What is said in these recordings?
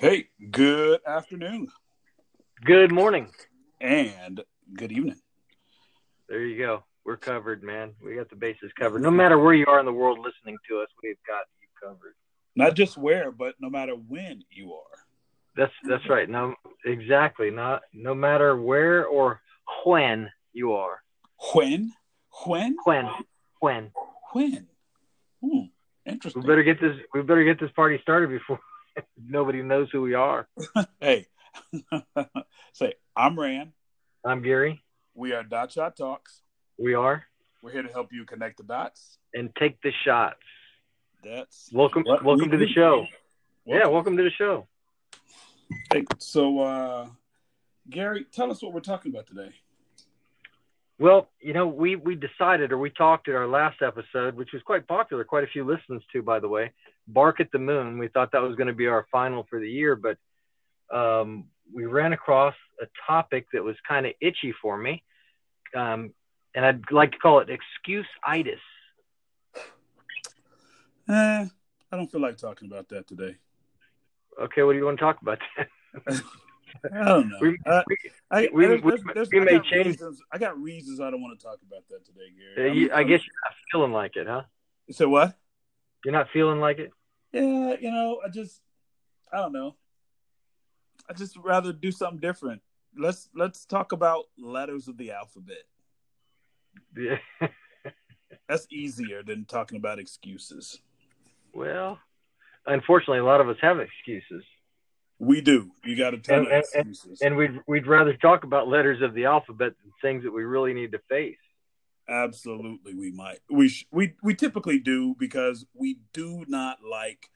Hey, good afternoon Good morning. and good evening. There you go. We're covered, man. We got the bases covered. No matter where you are in the world listening to us, we've got you covered. Not just where, but no matter when you are. That's that's right. No, exactly. Not no matter where or when you are. When? When? When, when. When? Hmm. Interesting. We better get this. We better get this party started before nobody knows who we are. Hey, say, I'm Rand. I'm Gary. We are Dot Shot Talks. We are, We're here to help you connect the dots. and take the shots. That's Welcome, welcome we to the show. Yeah, Welcome. welcome to the show. Hey, so, uh, Gary, tell us what we're talking about today. Well, you know, we we decided or we talked at our last episode, which was quite popular, quite a few listens to, by the way. Bark at the Moon. We thought that was going to be our final for the year, but um, we ran across a topic that was kind of itchy for me, um, and I'd like to call it excuse-itis. Eh, I don't feel like talking about that today. Okay, what do you want to talk about? I don't know. We- I, I, we- there's- we- there's- there's- we may got change- Reasons, I got reasons I don't want to talk about that today, Uh, Gary. you, I'm- I guess you're not feeling like it, huh? So what? You're not feeling like it. Yeah, you know, I just, I don't know. I just rather do something different. Let's let's talk about letters of the alphabet. Yeah. That's easier than talking about excuses. well, unfortunately, a lot of us have excuses. We do. You got a ton And- of and- excuses. and we'd we'd rather talk about letters of the alphabet than things that we really need to face. Absolutely, we might. We sh- we we typically do because we do not like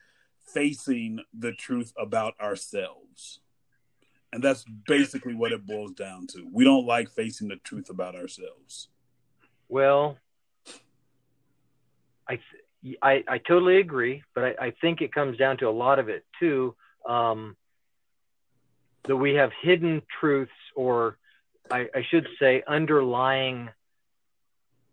facing the truth about ourselves, and that's basically what it boils down to. We don't like facing the truth about ourselves. Well, I th- I, I totally agree, but I, I think it comes down to a lot of it too. Um, that we have hidden truths, or I, I should say, underlying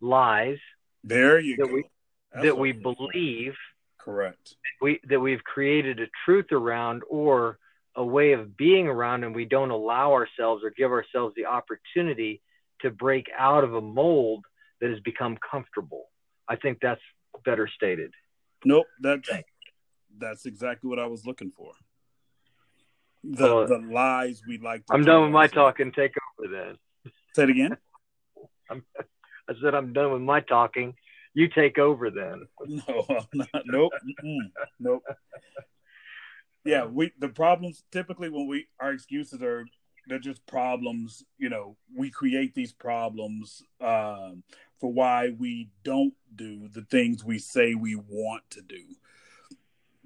lies There you That go. we- That's that we believe Correct. we that we've created a truth around or a way of being around and we don't allow ourselves or give ourselves the opportunity to break out of a mold that has become comfortable i think that's better stated Nope. That's that's exactly what I was looking for. The Well, the lies we like. To i'm done with my talking take over then Say it again. i said i'm done with my talking you take over then No, I'm not. Nope. Nope. Yeah, we the problems typically when we our excuses are they're just problems. You know, we create these problems um, for why we don't do the things we say we want to do.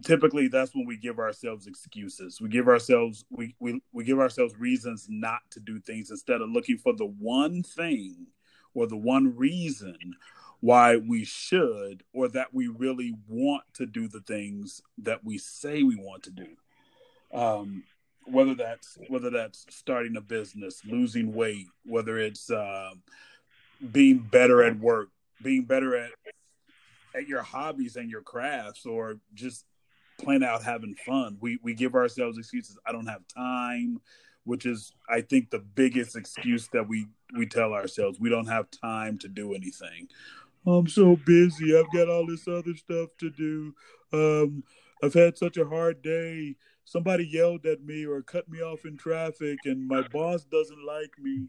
Typically, that's when we give ourselves excuses. We give ourselves we we we give ourselves reasons not to do things instead of looking for the one thing or the one reason why we should or that we really want to do the things that we say we want to do um, whether that's whether that's starting a business losing weight whether it's um being better at work being better at at your hobbies and your crafts or just plain out having fun we we give ourselves excuses i don't have time which is i think the biggest excuse that we we tell ourselves we don't have time to do anything I'm so busy. I've got all this other stuff to do. Um, I've had such a hard day. Somebody yelled at me or cut me off in traffic, and my boss doesn't like me.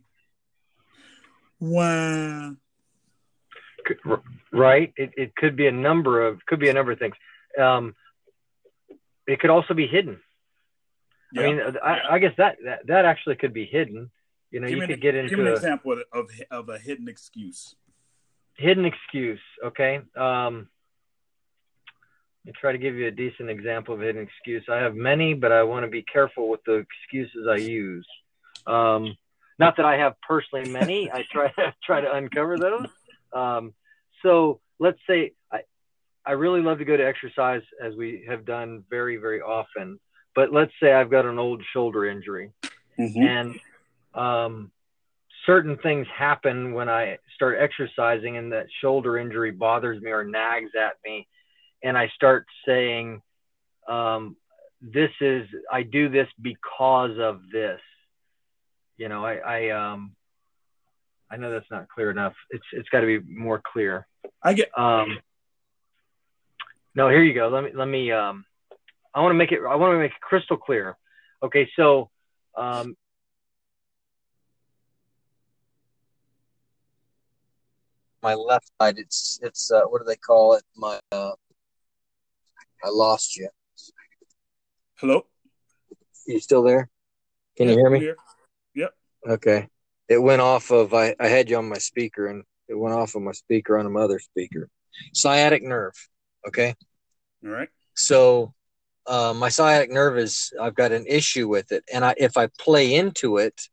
Wow. right it, it could be a number of could be a number of things um, it could also be hidden. Yeah. i mean I, I guess that, that that actually could be hidden. You know give you could an, get give into me an a, example of, of a hidden excuse. hidden excuse okay? Um let me try to give you a decent example of a hidden excuse. I have many but i want to be careful with the excuses i use. Um not that i have personally many. I try to try to uncover those. Um so let's say i i really love to go to exercise as we have done very very often but let's say i've got an old shoulder injury Mhm. and um, certain things happen when I start exercising, and that shoulder injury bothers me or nags at me, and I start saying, um, this is I do this because of this. You know, I, I um I know that's not clear enough. It's it's got to be more clear. I get um No, here you go. Let me let me um I want to make it I want to make it crystal clear. Okay, so um my left side it's it's uh, what do they call it? My uh I lost you. Hello? You still there? Can Yep, you hear me? here. Yep. Okay. It went off of I, I had you on my speaker and it went off of my speaker on my other speaker. Sciatic nerve. Okay. All right. So uh, my sciatic nerve is I've got an issue with it, and I, if I play into it,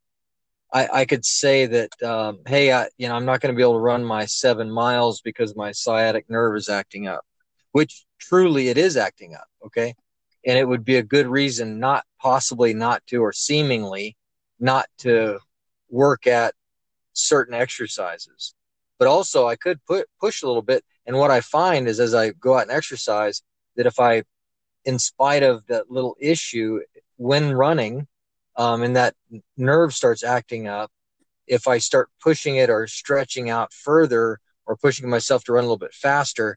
I, I could say that um, hey, I, you know, I'm not going to be able to run my seven miles because my sciatic nerve is acting up, which truly it is acting up. Okay, and it would be a good reason not possibly not to or seemingly not to work at certain exercises but also i could put push a little bit. And what i find is as i go out and exercise that if i in spite of that little issue when running um, and that nerve starts acting up if i start pushing it or stretching out further or pushing myself to run a little bit faster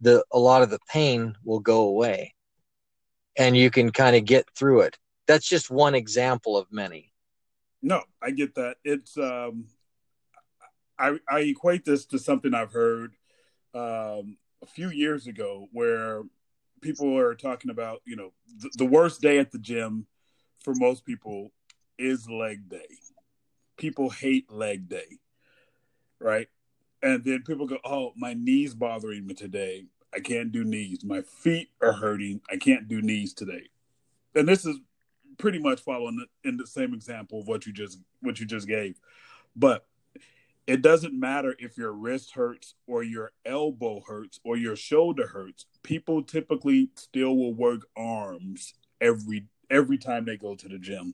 the a lot of the pain will go away. And you can kind of get through it. That's just one example of many. No, I get that. It's um, I I equate this to something I've heard um, a few years ago, where people are talking about you know the, the worst day at the gym for most people is leg day. People hate leg day, right? And then people go, "Oh, my knees bothering me today. I can't do knees. My feet are hurting. I can't do knees today." And this is pretty much following in the same example of what you just what you just gave. But it doesn't matter if your wrist hurts or your elbow hurts or your shoulder hurts. People typically still will work arms every every time they go to the gym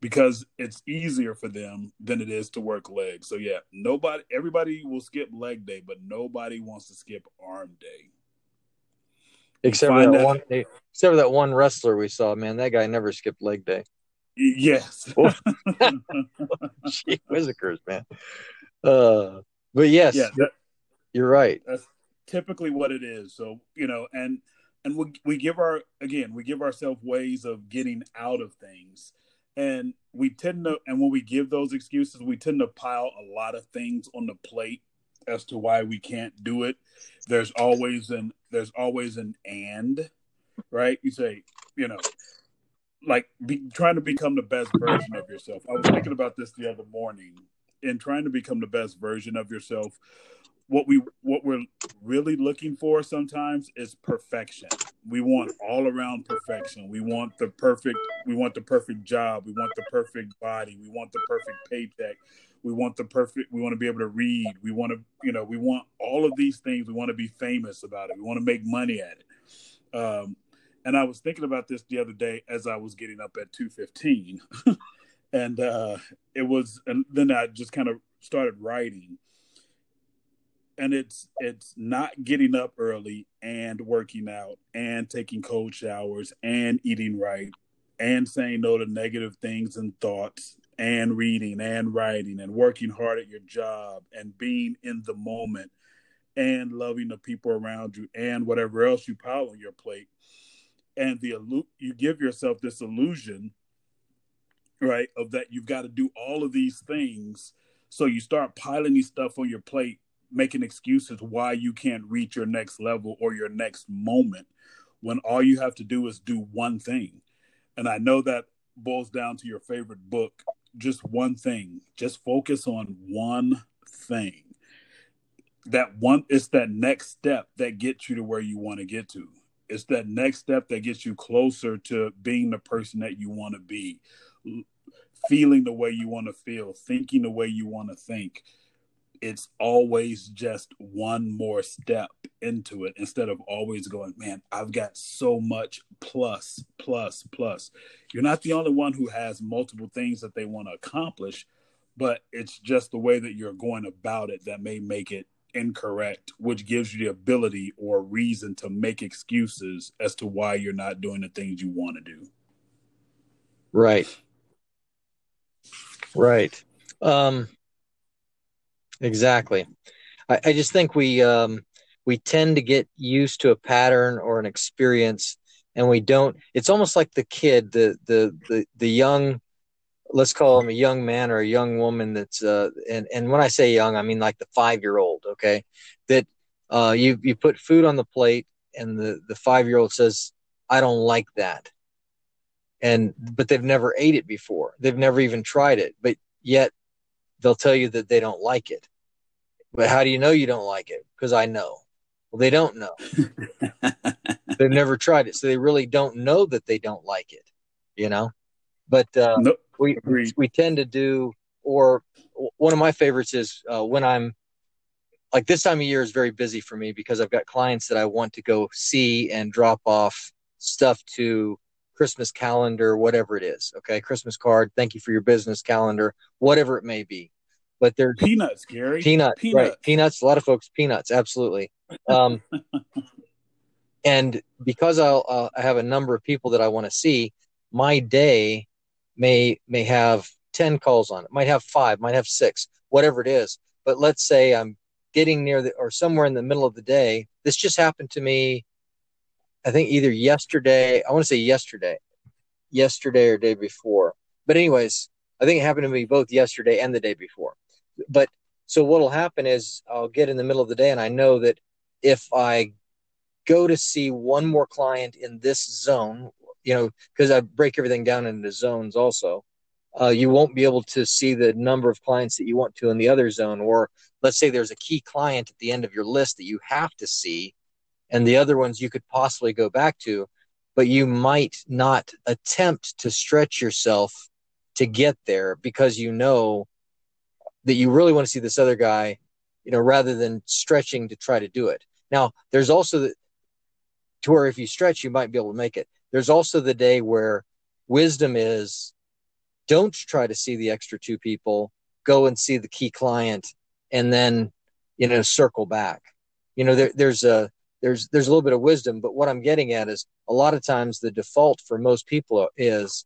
because it's easier for them than it is to work legs. So yeah, nobody everybody will skip leg day, but nobody wants to skip arm day. except for that that- one except for that one wrestler we saw man that guy never skipped leg day Yes. Gee whizzikers man? Uh but yes yeah, that, you're right. that's typically what it is. So you know and and we, we give our again we give ourselves ways of getting out of things. And we tend to and when we give those excuses we tend to pile a lot of things on the plate as to why we can't do it. There's always an there's always an and right? You say you know like be, trying to become the best version of yourself i was thinking about this the other morning in trying to become the best version of yourself what we what we're really looking for sometimes is perfection. We want all around perfection. We want the perfect we want the perfect job, we want the perfect body, we want the perfect paycheck. We want the perfect we want to be able to read. We want to, you know, we want all of these things. We want to be famous about it. We want to make money at it. Um and I was thinking about this the other day as I was getting up at 2:15. and uh it was and then I just kind of started writing and it's it's not getting up early and working out and taking cold showers and eating right and saying no to negative things and thoughts and reading and writing and working hard at your job and being in the moment and loving the people around you and whatever else you pile on your plate and the you give yourself this illusion right of that you've got to do all of these things so you start piling these stuff on your plate making excuses why you can't reach your next level or your next moment when all you have to do is do one thing. And I know that boils down to your favorite book, just one thing. Just focus on one thing. That one it's that next step that gets you to where you want to get to. It's that next step that gets you closer to being the person that you want to be, feeling the way you want to feel, thinking the way you want to think it's always just one more step into it instead of always going, man, I've got so much plus, plus, plus. You're not the only one who has multiple things that they want to accomplish, but it's just the way that you're going about it that may make it incorrect, which gives you the ability or reason to make excuses as to why you're not doing the things you want to do. Right. Right. Um, exactly. I, I just think we um, we tend to get used to a pattern or an experience, and we don't. It's almost like the kid, the the the the young let's call him a young man or a young woman that's uh and and when i say young i mean like the five year old okay? That uh you you put food on the plate and the the five year old says i don't like that. And but they've never ate it before. They've never even tried it but yet they'll tell you that they don't like it. But how do you know you don't like it? Because i know. Well they don't know. They've never tried it so they really don't know that they don't like it you know? But uh, nope we Agreed. we tend to do or one of my favorites is uh, when i'm like this time of year is very busy for me because i've got clients that i want to go see and drop off stuff to christmas calendar whatever it is okay? Christmas card thank you for your business calendar whatever it may be. But they're peanuts gary. Peanuts, peanuts. right. Peanuts. A lot of folks peanuts absolutely. Um, and because I'll, uh, i have a number of people that i want to see my day may may have 10 calls on it might have five might have six whatever it is. But let's say i'm getting near the or somewhere in the middle of the day. This just happened to me i think either yesterday i want to say yesterday yesterday or day before. But anyways i think it happened to me both yesterday and the day before. But so what'll happen is i'll get in the middle of the day and i know that if i go to see one more client in this zone you know, because I break everything down into zones also. Uh, you won't be able to see the number of clients that you want to in the other zone. Or let's say there's a key client at the end of your list that you have to see, and the other ones you could possibly go back to, but you might not attempt to stretch yourself to get there because you know that you really want to see this other guy, you know, rather than stretching to try to do it. Now, there's also the, to where if you stretch, you might be able to make it. There's also the day where wisdom is don't try to see the extra two people, go and see the key client and then, you know, circle back. You know, there, there's a, there's, there's a little bit of wisdom, but what I'm getting at is a lot of times the default for most people is,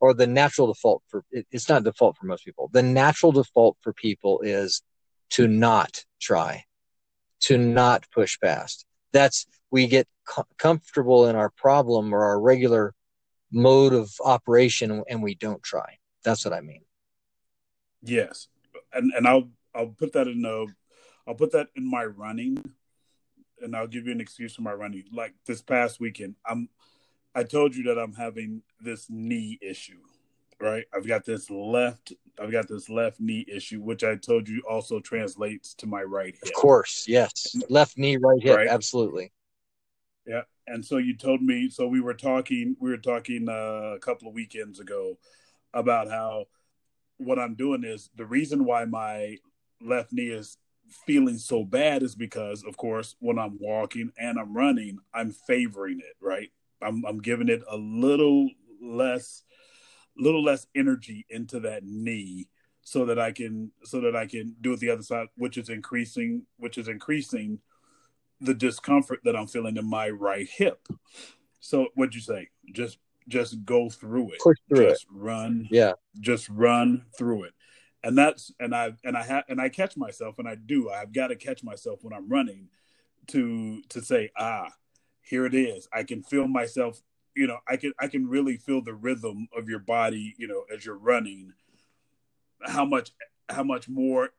or the natural default for, it, it's not default for most people. The natural default for people is to not try, to not push past. That's, we get co- comfortable in our problem or our regular mode of operation and we don't try. That's what I mean. Yes. And and I'll I'll put that in the I'll put that in my running and I'll give you an excuse for my running. Like this past weekend, I'm I told you that I'm having this knee issue, right? I've got this left I've got this left knee issue, which I told you also translates to my right hip. Of course, yes. Left knee, right hip, right? absolutely. Yeah. And so you told me, so we were talking, we were talking uh, a couple of weekends ago about how what I'm doing is the reason why my left knee is feeling so bad is because, of course, when I'm walking and I'm running, I'm favoring it, right? I'm, I'm giving it a little less, little less energy into that knee so that I can, so that I can do it the other side, which is increasing, which is increasing the discomfort that I'm feeling in my right hip. So what'd you say? Just just go through it. Push through just it. run. Yeah. Just run through it. And that's and I and I have and I catch myself and I do. I've got to catch myself when I'm running to to say, ah, here it is. I can feel myself, you know, I can I can really feel the rhythm of your body, you know, as you're running. How much how much more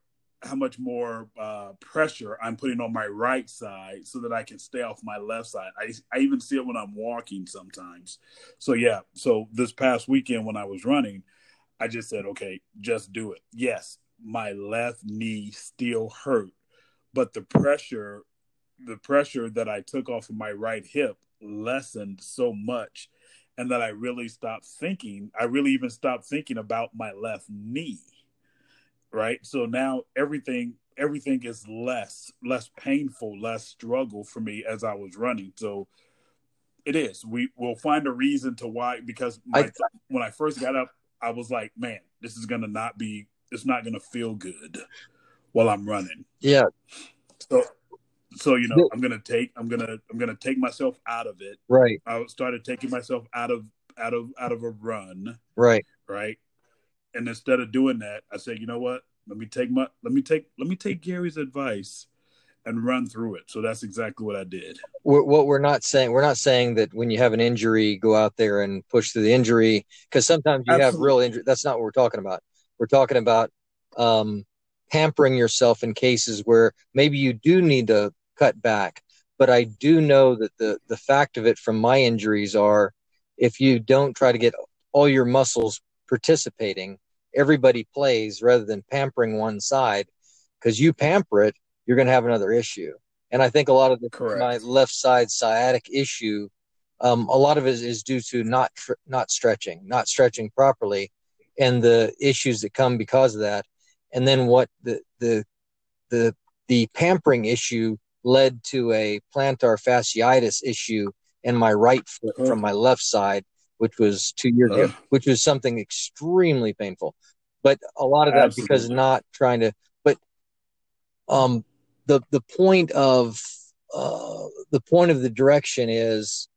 how much more uh, pressure I'm putting on my right side so that I can stay off my left side. I, I even see it when I'm walking sometimes. So, yeah. So, this past weekend when I was running, I just said, okay, just do it. Yes, my left knee still hurt, but the pressure, the pressure that I took off of my right hip lessened so much. And that I really stopped thinking, I really even stopped thinking about my left knee right? So now everything everything is less less painful, less struggle for me as I was running. So it is. We will find a reason to why because my, I, when I first got up, I was like, man, this is gonna not be. It's not gonna feel good while I'm running. Yeah. So, so you know, I'm gonna take, I'm gonna, I'm gonna take myself out of it. Right. I started taking myself out of, out of, out of a run. Right. Right. And instead of doing that, I said, you know what? Let me take my, let me take, let me take Gary's advice and run through it. So that's exactly what I did. We're, what we're not saying, we're not saying that when you have an injury, go out there and push through the injury because sometimes you Absolutely. have real injury. That's not what we're talking about. We're talking about um, pampering yourself in cases where maybe you do need to cut back. But I do know that the the fact of it from my injuries are, if you don't try to get all your muscles participating, everybody plays rather than pampering one side. Because you pamper it, you're going to have another issue. And I think a lot of the, my left side sciatic issue, um, a lot of it is due to not tr- not stretching, not stretching properly, and the issues that come because of that. And then what the the the the pampering issue led to a plantar fasciitis issue in my right foot uh-huh. from my left side, which was two years uh-huh. ago, which was something extremely painful. But a lot of that Absolutely. because not trying to. But um, the the point of uh, the point of the direction is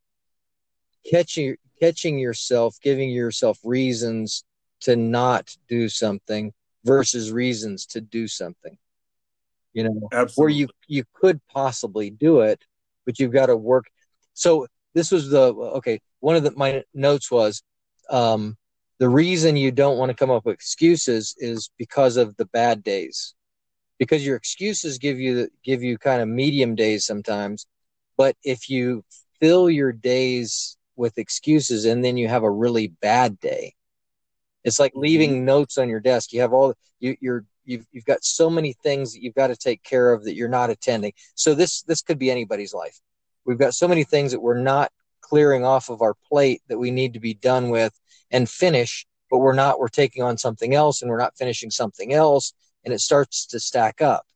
catching catching yourself, giving yourself reasons to not do something versus reasons to do something. You know, Absolutely. where you you could possibly do it, but you've got to work. So this was the okay. One of the my notes was um, the reason you don't want to come up with excuses is because of the bad days. Because your excuses give you give you kind of medium days sometimes but if you fill your days with excuses and then you have a really bad day it's like mm-hmm. leaving notes on your desk. You have all you, you're you've you've got so many things that you've got to take care of that you're not attending. So this this could be anybody's life. We've got so many things that we're not clearing off of our plate that we need to be done with and finish but we're not we're taking on something else and we're not finishing something else and it starts to stack up.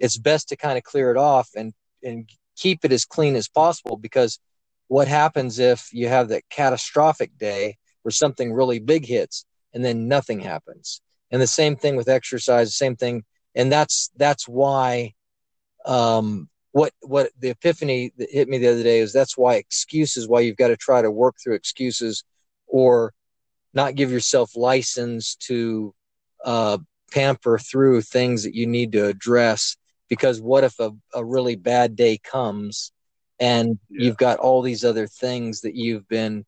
It's best to kind of clear it off and, and keep it as clean as possible because what happens if you have that catastrophic day where something really big hits and then nothing happens? And the same thing with exercise, same thing. And that's, that's why, um, what, what the epiphany that hit me the other day is that's why excuses, why you've got to try to work through excuses or not give yourself license to, uh, pamper through things that you need to address because what if a, a really bad day comes and yeah. you've got all these other things that you've been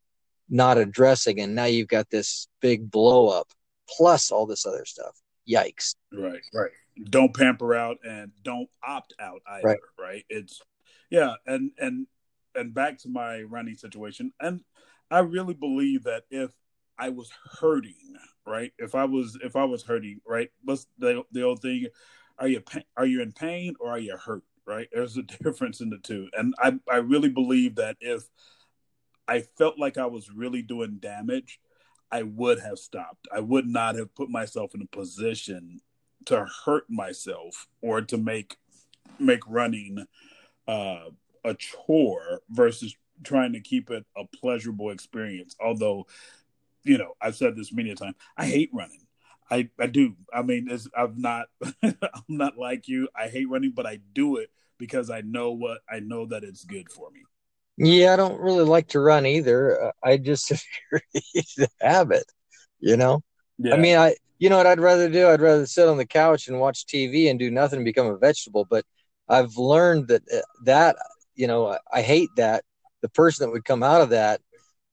not addressing and now you've got this big blow up plus all this other stuff. Yikes. Right right don't pamper out and don't opt out either right, right? it's yeah and and and back to my running situation and i really believe that if i was hurting right? If I was if I was hurting, right? What's the the old thing? Are you are you in pain or are you hurt? Right? There's a difference in the two, and I I really believe that if I felt like I was really doing damage, I would have stopped. I would not have put myself in a position to hurt myself or to make make running uh, a chore versus trying to keep it a pleasurable experience. Although you know, I've said this many a time. I hate running. I, I do. I mean, it's, I'm not I'm not like you. I hate running, but I do it because I know what I know that it's good for me. Yeah, I don't really like to run either. Uh, I just the habit, you know. Yeah. I mean, I you know what I'd rather do? I'd rather sit on the couch and watch TV and do nothing and become a vegetable. But I've learned that uh, that you know I hate that the person that would come out of that,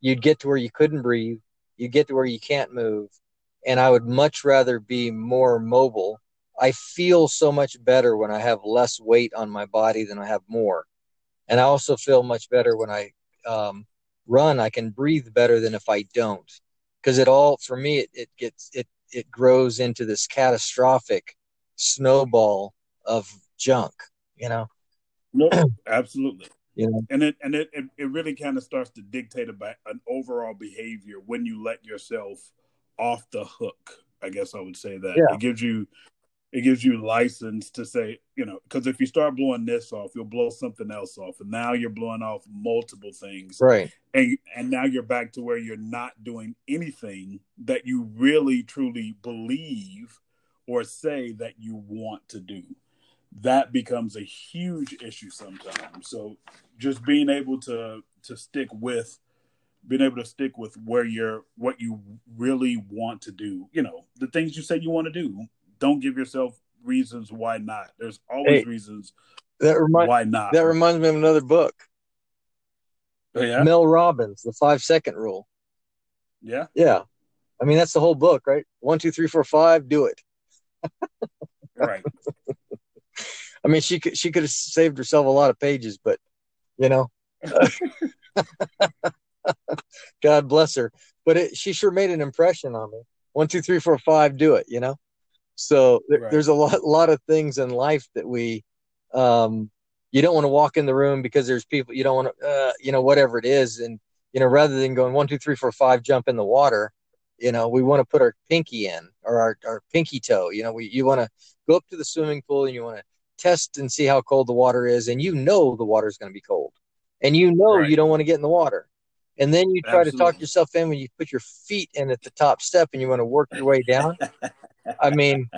you'd get to where you couldn't breathe you get to where you can't move and i would much rather be more mobile i feel so much better when i have less weight on my body than i have more and i also feel much better when i um, run i can breathe better than if i don't because it all for me it, it gets it it grows into this catastrophic snowball of junk you know no absolutely you know? and it and it it, it really kind of starts to dictate about an overall behavior when you let yourself off the hook i guess i would say that yeah. it gives you it gives you license to say you know because if you start blowing this off you'll blow something else off and now you're blowing off multiple things right and and now you're back to where you're not doing anything that you really truly believe or say that you want to do that becomes a huge issue sometimes. So just being able to to stick with being able to stick with where you're what you really want to do, you know, the things you said you want to do. Don't give yourself reasons why not. There's always hey, reasons that remind, why not. That reminds me of another book. Oh, yeah? Mel Robbins, the five second rule. Yeah. Yeah. I mean, that's the whole book, right? One, two, three, four, five, do it. right. I mean, she could she could have saved herself a lot of pages, but you know, God bless her. But it, she sure made an impression on me. One, two, three, four, five, do it. You know. So th- right. there's a lot lot of things in life that we, um, you don't want to walk in the room because there's people you don't want to, uh, you know, whatever it is, and you know, rather than going one, two, three, four, five, jump in the water, you know, we want to put our pinky in or our, our pinky toe. You know, we you want to go up to the swimming pool and you want to test and see how cold the water is, and you know the water is going to be cold, and you know right. you don't want to get in the water, and then you try Absolutely. to talk yourself in when you put your feet in at the top step and you want to work your way down. I mean,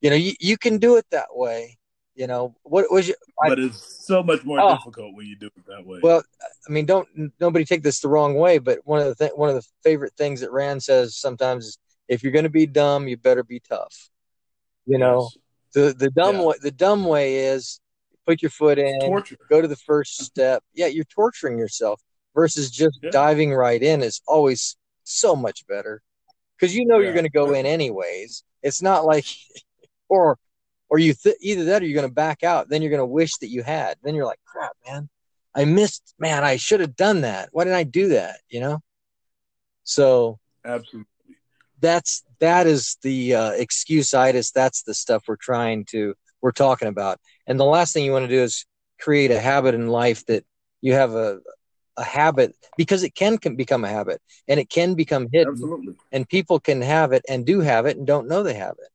you know, you, you can do it that way. You know, what was your, but I, it's so much more oh, difficult when you do it that way. Well, I mean, don't nobody take this the wrong way, but one of the th- one of the favorite things that Rand says sometimes is if you're going to be dumb, you better be tough. You know, yes. The the dumb yeah. way the dumb way is put your foot in, Torture. go to the first step. Yeah, you're torturing yourself versus just yeah. diving right in is always so much better because you know yeah. you're going to go in anyways. It's not like or or you th- either that or you're going to back out. Then you're going to wish that you had. Then you're like, crap, man, I missed. Man, I should have done that. Why didn't I do that? You know. So absolutely that's that is the uh, excuse-itis. That's the stuff we're trying to we're talking about. And the last thing you want to do is create a habit in life that you have a a habit because it can, can become a habit and it can become hidden. Absolutely. And people can have it and do have it and don't know they have it.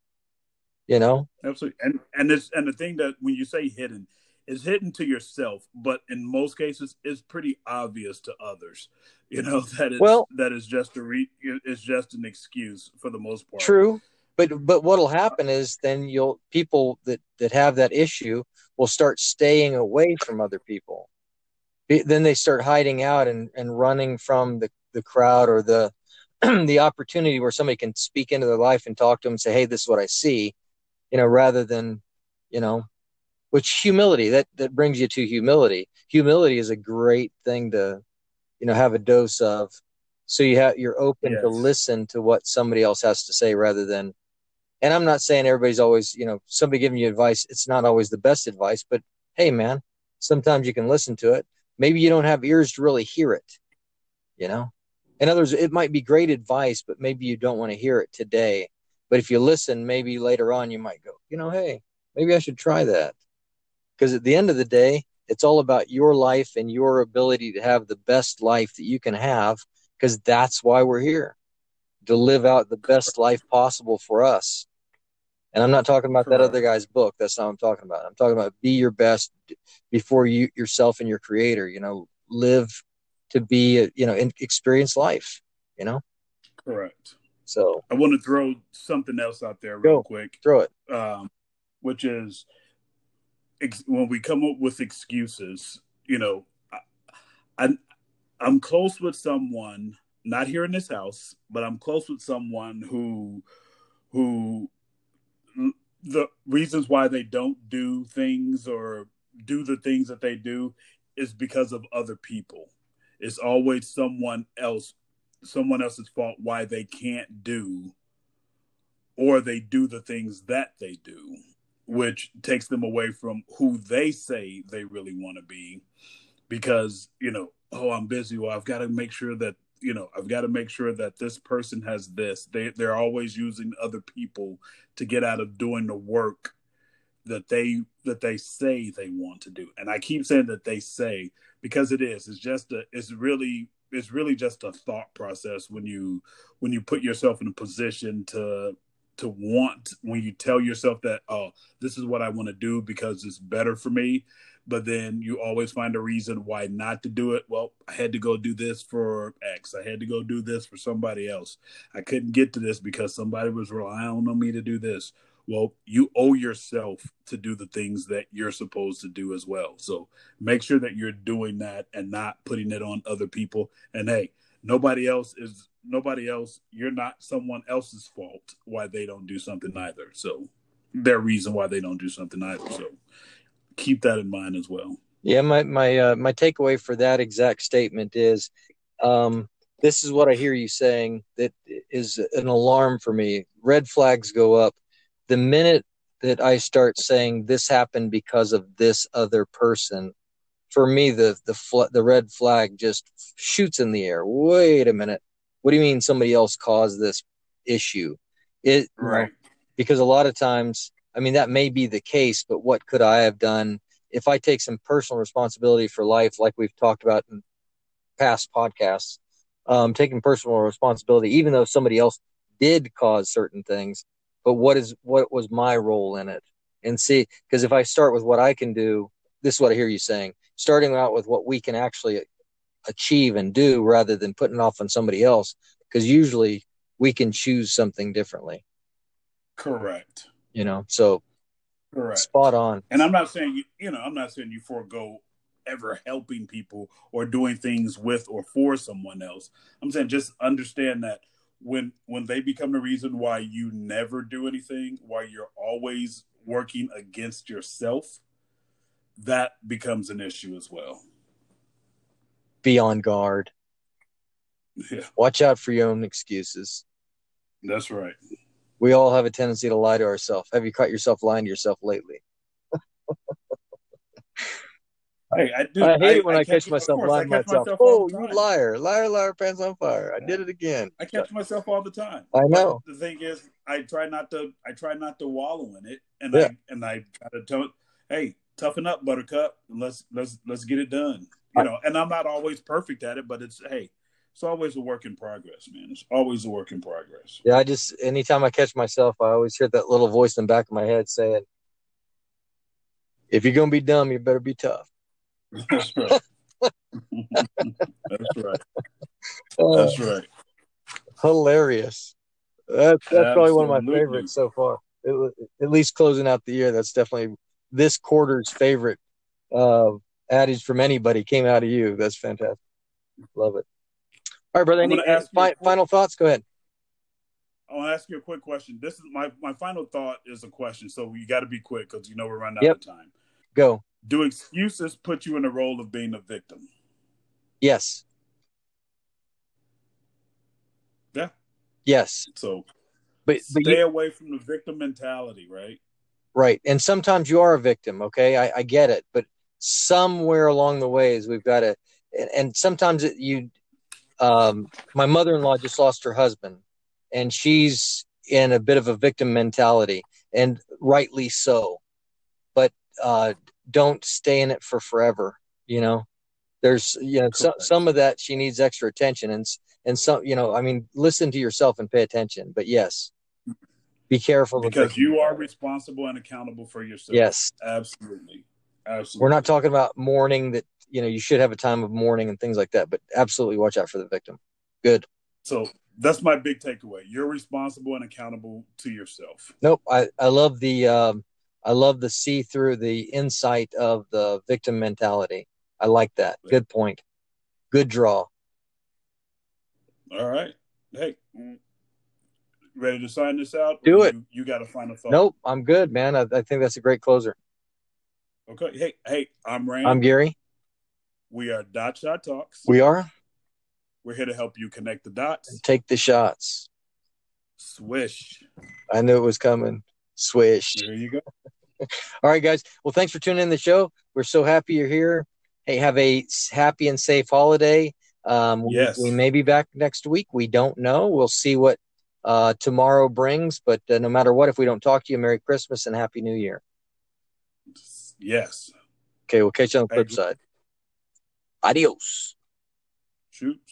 You know? Absolutely. And and this and the thing that when you say hidden, is hidden to yourself, but in most cases it's pretty obvious to others. You know that is well, that is just a re, is just an excuse for the most part. True, but but what'll happen is then you'll people that that have that issue will start staying away from other people. Then they start hiding out and, and running from the, the crowd or the the opportunity where somebody can speak into their life and talk to them and say, "Hey, this is what I see," you know, rather than you know which humility that that brings you to humility. Humility is a great thing to you know have a dose of. So you have you're open yes. to listen to what somebody else has to say rather than and i'm not saying everybody's always you know somebody giving you advice it's not always the best advice but hey man sometimes you can listen to it maybe you don't have ears to really hear it you know? In other words it might be great advice but maybe you don't want to hear it today. But if you listen maybe later on you might go you know hey maybe i should try that. Because at the end of the day it's all about your life and your ability to have the best life that you can have because that's why we're here to live out the best life possible for us and i'm not talking about that other guy's book. That's not what i'm talking about. I'm talking about be your best before you yourself and your creator you know live to be a, you know experience life you know? Correct. So i want to throw something else out there real Go, quick. Throw it. Um, which is when we come up with excuses, you know, I, I'm I'm close with someone, not here in this house, but I'm close with someone who who the reasons why they don't do things or do the things that they do is because of other people. It's always someone else someone else's fault why they can't do or they do the things that they do which takes them away from who they say they really want to be because you know oh i'm busy well i've got to make sure that you know i've got to make sure that this person has this. They they're always using other people to get out of doing the work that they that they say they want to do. And i keep saying that they say because it is it's just a it's really it's really just a thought process when you when you put yourself in a position to to want when you tell yourself that oh this is what i want to do because it's better for me but then you always find a reason why not to do it well i had to go do this for x i had to go do this for somebody else i couldn't get to this because somebody was relying on me to do this Well, you owe yourself to do the things that you're supposed to do as well. So make sure that you're doing that and not putting it on other people. And hey, nobody else is nobody else. You're not someone else's fault why they don't do something either. So their reason why they don't do something either. So keep that in mind as well. Yeah, my my uh, my takeaway for that exact statement is, um, this is what I hear you saying that is an alarm for me. Red flags go up the minute that I start saying this happened because of this other person. For me, the the fl- the red flag just shoots in the air. Wait a minute, what do you mean somebody else caused this issue? It Right. because a lot of times, I mean, that may be the case, but what could I have done if I take some personal responsibility for life, like we've talked about in past podcasts, um, taking personal responsibility, even though somebody else did cause certain things, but what is what was my role in it? And see, because if I start with what I can do, this is what I hear you saying, starting out with what we can actually achieve and do rather than putting off on somebody else, because usually we can choose something differently, Correct. You know. So Correct. spot on. And I'm not saying you, you know, I'm not saying you forego ever helping people or doing things with or for someone else. I'm saying just understand that when when they become the reason why you never do anything, why you're always working against yourself, that becomes an issue as well. Be on guard. Yeah, Watch out for your own excuses. that's right. We all have a tendency to lie to ourselves. Have you caught yourself lying to yourself lately? Hey, I do. I hate it when I, catch of myself course, lying I to catch myself. myself Oh, you liar, liar, liar, pants on fire. I did it again. I catch myself all the time. I know. But the thing is, I try not to. I try not to wallow in it, and Yeah. I and I try to tell, it, hey, toughen up, Buttercup, let's let's let's get it done. You know, and I'm not always perfect at it, but it's hey, it's always a work in progress, man. It's always a work in progress. Yeah, I just anytime I catch myself, I always hear that little voice in the back of my head saying, "If you're gonna be dumb, you better be tough." That's right. That's right. Oh, That's right. hilarious. That's that's probably one of my favorites so far. It, at least closing out the year, that's definitely this quarter's favorite uh, adage from anybody came out of you. That's fantastic. Love it. All right, brother. Any gonna ask you fi- final thoughts? Go ahead. I want to ask you a quick question. This is my my final thought is a question, so you got to be quick because you know we're running out Yep. of time. Go. Do excuses put you in the role of being a victim? Yes. Yeah. Yes. So But but stay you, away from the victim mentality, right? right. And sometimes you are a victim. Okay, I, I get it. But somewhere along the ways, we've got to. And, and sometimes it, you. Um, my mother-in-law just lost her husband, and she's in a bit of a victim mentality, and rightly so. But uh, don't stay in it for forever. You know, there's you know some some of that she needs extra attention, and and some you know I mean listen to yourself and pay attention. But yes, be careful Because you are responsible and accountable for yourself. Yes, Absolutely. Absolutely. we're not talking about mourning that you know you should have a time of mourning and things like that, but absolutely watch out for the victim. Good. So that's my big takeaway. You're responsible and accountable to yourself. Nope. I I love the um, I love the see through the insight of the victim mentality. I like that. Good point. Good draw. All right. Hey, ready to sign this out? Do it. You, you got a final thought. Nope. I'm good, man. I, I think that's a great closer. Okay. Hey, hey, I'm Rand. I'm Gary. We are Dot Shot Talks. We are. We're here to help you connect the dots. And take the shots. Swish. I knew it was coming. Swish. There you go. All right, guys. Well, thanks for tuning in the show. We're so happy you're here. Hey, have a happy and safe holiday. Um, we- Yes. we, may be back next week. We don't know. We'll see what uh, tomorrow brings. But uh, no matter what, if we don't talk to you, Merry Christmas and Happy New Year. Yes. Okay, we'll catch you on the flip side. Adeus. Shoot.